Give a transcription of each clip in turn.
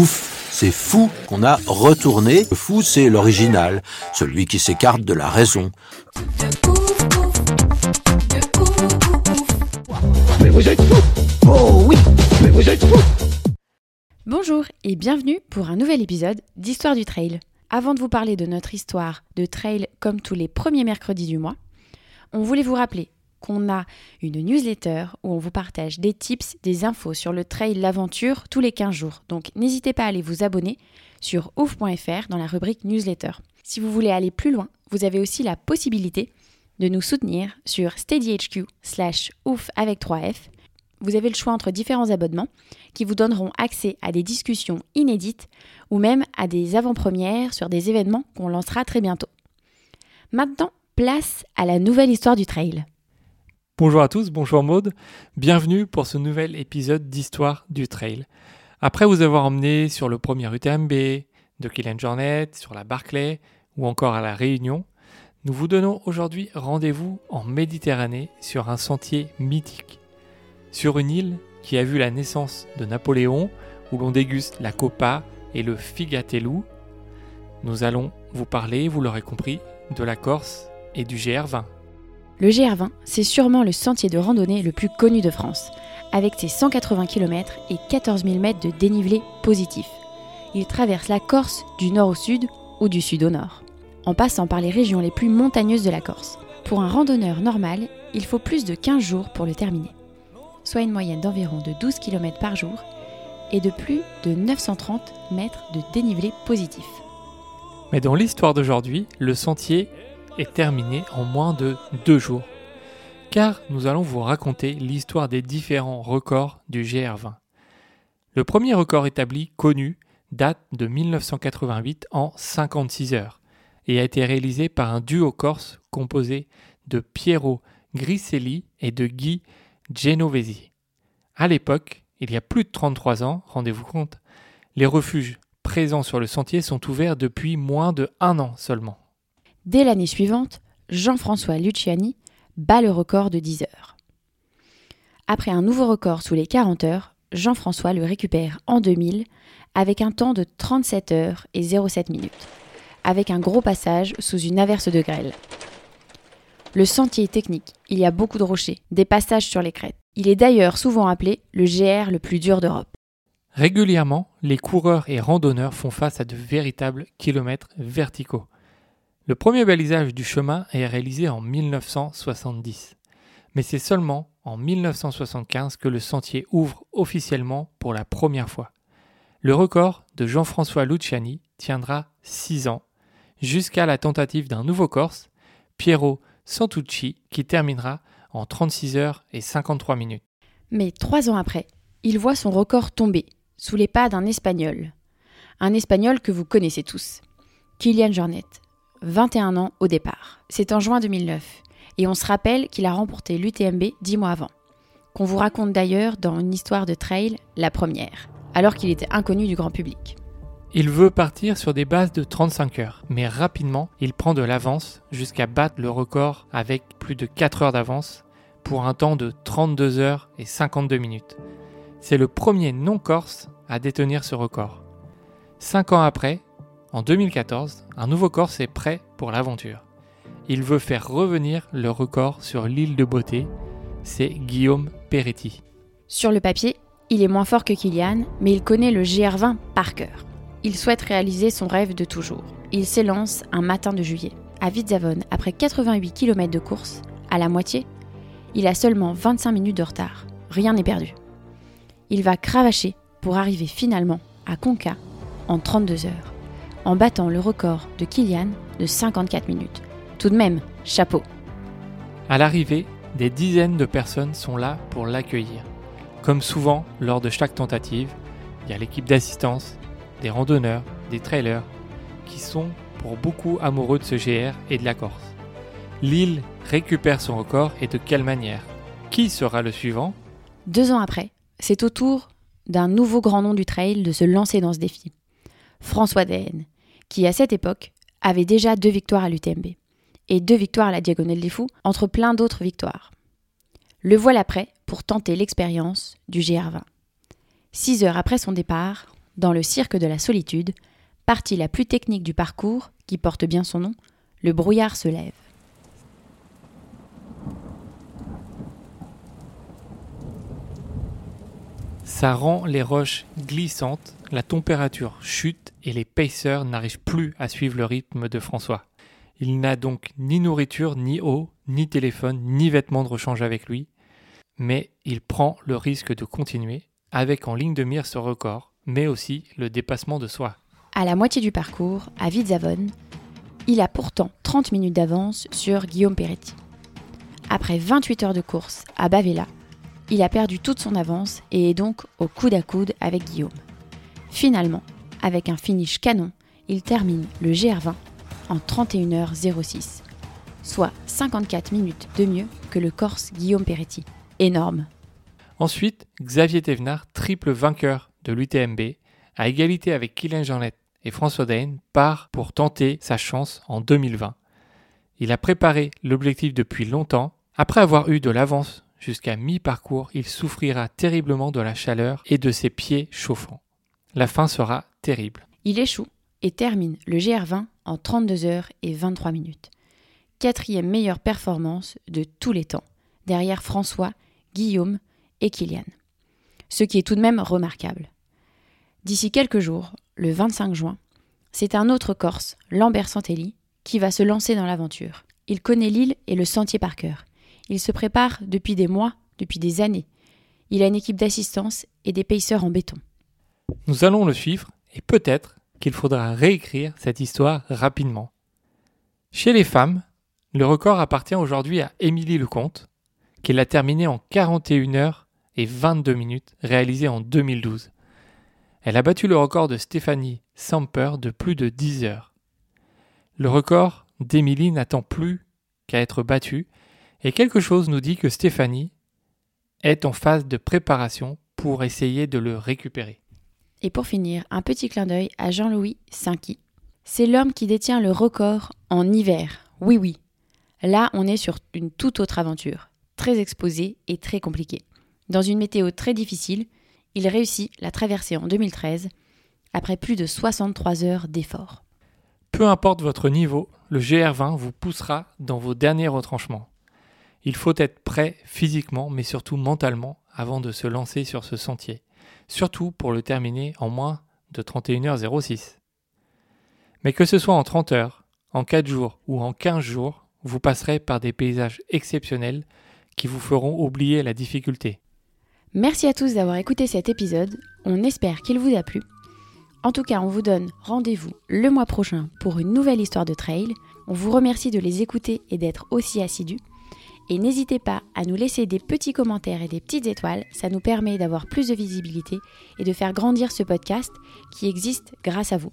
Ouf, c'est fou qu'on a retourné. Le fou, c'est l'original, celui qui s'écarte de la raison. Bonjour et bienvenue pour un nouvel épisode d'Histoire du Trail. Avant de vous parler de notre histoire de trail comme tous les premiers mercredis du mois, on voulait vous rappeler qu'on a une newsletter où on vous partage des tips, des infos sur le trail, l'aventure tous les 15 jours. Donc n'hésitez pas à aller vous abonner sur ouf.fr dans la rubrique newsletter. Si vous voulez aller plus loin, vous avez aussi la possibilité de nous soutenir sur steadyhq slash ouf avec 3F. Vous avez le choix entre différents abonnements qui vous donneront accès à des discussions inédites ou même à des avant-premières sur des événements qu'on lancera très bientôt. Maintenant, place à la nouvelle histoire du trail. Bonjour à tous, bonjour Maude. Bienvenue pour ce nouvel épisode d'Histoire du Trail. Après vous avoir emmené sur le premier UTMB, de Kylian Jornet, sur la Barclay ou encore à la Réunion, nous vous donnons aujourd'hui rendez-vous en Méditerranée sur un sentier mythique. Sur une île qui a vu la naissance de Napoléon, où l'on déguste la copa et le figatelou, nous allons vous parler, vous l'aurez compris, de la Corse et du GR20. Le GR20, c'est sûrement le sentier de randonnée le plus connu de France, avec ses 180 km et 14 000 mètres de dénivelé positif. Il traverse la Corse du nord au sud ou du sud au nord, en passant par les régions les plus montagneuses de la Corse. Pour un randonneur normal, il faut plus de 15 jours pour le terminer, soit une moyenne d'environ de 12 km par jour et de plus de 930 mètres de dénivelé positif. Mais dans l'histoire d'aujourd'hui, le sentier est terminé en moins de deux jours. Car nous allons vous raconter l'histoire des différents records du GR20. Le premier record établi, connu, date de 1988 en 56 heures et a été réalisé par un duo corse composé de Piero Griselli et de Guy Genovesi. À l'époque, il y a plus de 33 ans, rendez-vous compte, les refuges présents sur le sentier sont ouverts depuis moins de un an seulement. Dès l'année suivante, Jean-François Luciani bat le record de 10 heures. Après un nouveau record sous les 40 heures, Jean-François le récupère en 2000 avec un temps de 37 heures et 07 minutes, avec un gros passage sous une averse de grêle. Le sentier est technique, il y a beaucoup de rochers, des passages sur les crêtes. Il est d'ailleurs souvent appelé le GR le plus dur d'Europe. Régulièrement, les coureurs et randonneurs font face à de véritables kilomètres verticaux. Le premier balisage du chemin est réalisé en 1970, mais c'est seulement en 1975 que le sentier ouvre officiellement pour la première fois. Le record de Jean-François Luciani tiendra 6 ans, jusqu'à la tentative d'un nouveau Corse, Piero Santucci, qui terminera en 36 heures et 53 minutes. Mais trois ans après, il voit son record tomber sous les pas d'un Espagnol. Un Espagnol que vous connaissez tous, Kylian Jornet, 21 ans au départ. C'est en juin 2009, et on se rappelle qu'il a remporté l'UTMB dix mois avant, qu'on vous raconte d'ailleurs dans une histoire de trail, la première, alors qu'il était inconnu du grand public. Il veut partir sur des bases de 35 heures, mais rapidement, il prend de l'avance jusqu'à battre le record avec plus de 4 heures d'avance pour un temps de 32 heures et 52 minutes. C'est le premier non-corse à détenir ce record. Cinq ans après, en 2014, un nouveau corse est prêt pour l'aventure. Il veut faire revenir le record sur l'île de beauté, c'est Guillaume Peretti. Sur le papier, il est moins fort que Kylian, mais il connaît le GR20 par cœur. Il souhaite réaliser son rêve de toujours. Il s'élance un matin de juillet. À Vidzavon, après 88 km de course, à la moitié, il a seulement 25 minutes de retard. Rien n'est perdu. Il va cravacher pour arriver finalement à Conca en 32 heures, en battant le record de Kylian de 54 minutes. Tout de même, chapeau. À l'arrivée, des dizaines de personnes sont là pour l'accueillir. Comme souvent lors de chaque tentative, il y a l'équipe d'assistance, des randonneurs, des trailers, qui sont pour beaucoup amoureux de ce GR et de la Corse. Lille récupère son record et de quelle manière? Qui sera le suivant? Deux ans après, c'est au tour d'un nouveau grand nom du trail de se lancer dans ce défi. François Daen, qui à cette époque avait déjà deux victoires à l'UTMB et deux victoires à la Diagonale des Fous, entre plein d'autres victoires. Le voilà prêt pour tenter l'expérience du GR20. Six heures après son départ, dans le cirque de la solitude, partie la plus technique du parcours, qui porte bien son nom, le brouillard se lève. Ça rend les roches glissantes, la température chute et les pacers n'arrivent plus à suivre le rythme de François. Il n'a donc ni nourriture, ni eau, ni téléphone, ni vêtements de rechange avec lui, mais il prend le risque de continuer, avec en ligne de mire ce record, mais aussi le dépassement de soi. À la moitié du parcours, à Vidzavon, il a pourtant 30 minutes d'avance sur Guillaume Peretti. Après 28 heures de course à Bavella, il a perdu toute son avance et est donc au coude à coude avec Guillaume. Finalement, avec un finish canon, il termine le GR20 en 31h06, soit 54 minutes de mieux que le Corse Guillaume Peretti. Énorme. Ensuite, Xavier Thévenard, triple vainqueur de l'UTMB, à égalité avec Kylian Jornet et François Daen, part pour tenter sa chance en 2020. Il a préparé l'objectif depuis longtemps. Après avoir eu de l'avance jusqu'à mi-parcours, il souffrira terriblement de la chaleur et de ses pieds chauffants. La fin sera terrible. Il échoue et termine le GR20 en 32 heures et 23 minutes. Quatrième meilleure performance de tous les temps, derrière François, Guillaume et Kylian. Ce qui est tout de même remarquable. D'ici quelques jours, le 25 juin, c'est un autre Corse, Lambert Santelli, qui va se lancer dans l'aventure. Il connaît l'île et le sentier par cœur. Il se prépare depuis des mois, depuis des années. Il a une équipe d'assistance et des pacers en béton. Nous allons le suivre et peut-être qu'il faudra réécrire cette histoire rapidement. Chez les femmes, le record appartient aujourd'hui à Émilie Lecomte, qui l'a terminé en 41 heures et 22 minutes, réalisé en 2012. Elle a battu le record de Stéphanie Samper de plus de 10 heures. Le record d'Émilie n'attend plus qu'à être battu, et quelque chose nous dit que Stéphanie est en phase de préparation pour essayer de le récupérer. Et pour finir, un petit clin d'œil à Jean-Louis Cinqui. C'est l'homme qui détient le record en hiver. Oui, oui. Là, on est sur une toute autre aventure, très exposée et très compliquée. Dans une météo très difficile, il réussit la traversée en 2013 après plus de 63 heures d'efforts. Peu importe votre niveau, le GR20 vous poussera dans vos derniers retranchements. Il faut être prêt physiquement mais surtout mentalement avant de se lancer sur ce sentier, surtout pour le terminer en moins de 31h06. Mais que ce soit en 30 heures, en 4 jours ou en 15 jours, vous passerez par des paysages exceptionnels qui vous feront oublier la difficulté. Merci à tous d'avoir écouté cet épisode, on espère qu'il vous a plu. En tout cas, on vous donne rendez-vous le mois prochain pour une nouvelle histoire de trail. On vous remercie de les écouter et d'être aussi assidus. Et n'hésitez pas à nous laisser des petits commentaires et des petites étoiles, ça nous permet d'avoir plus de visibilité et de faire grandir ce podcast qui existe grâce à vous.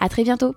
À très bientôt!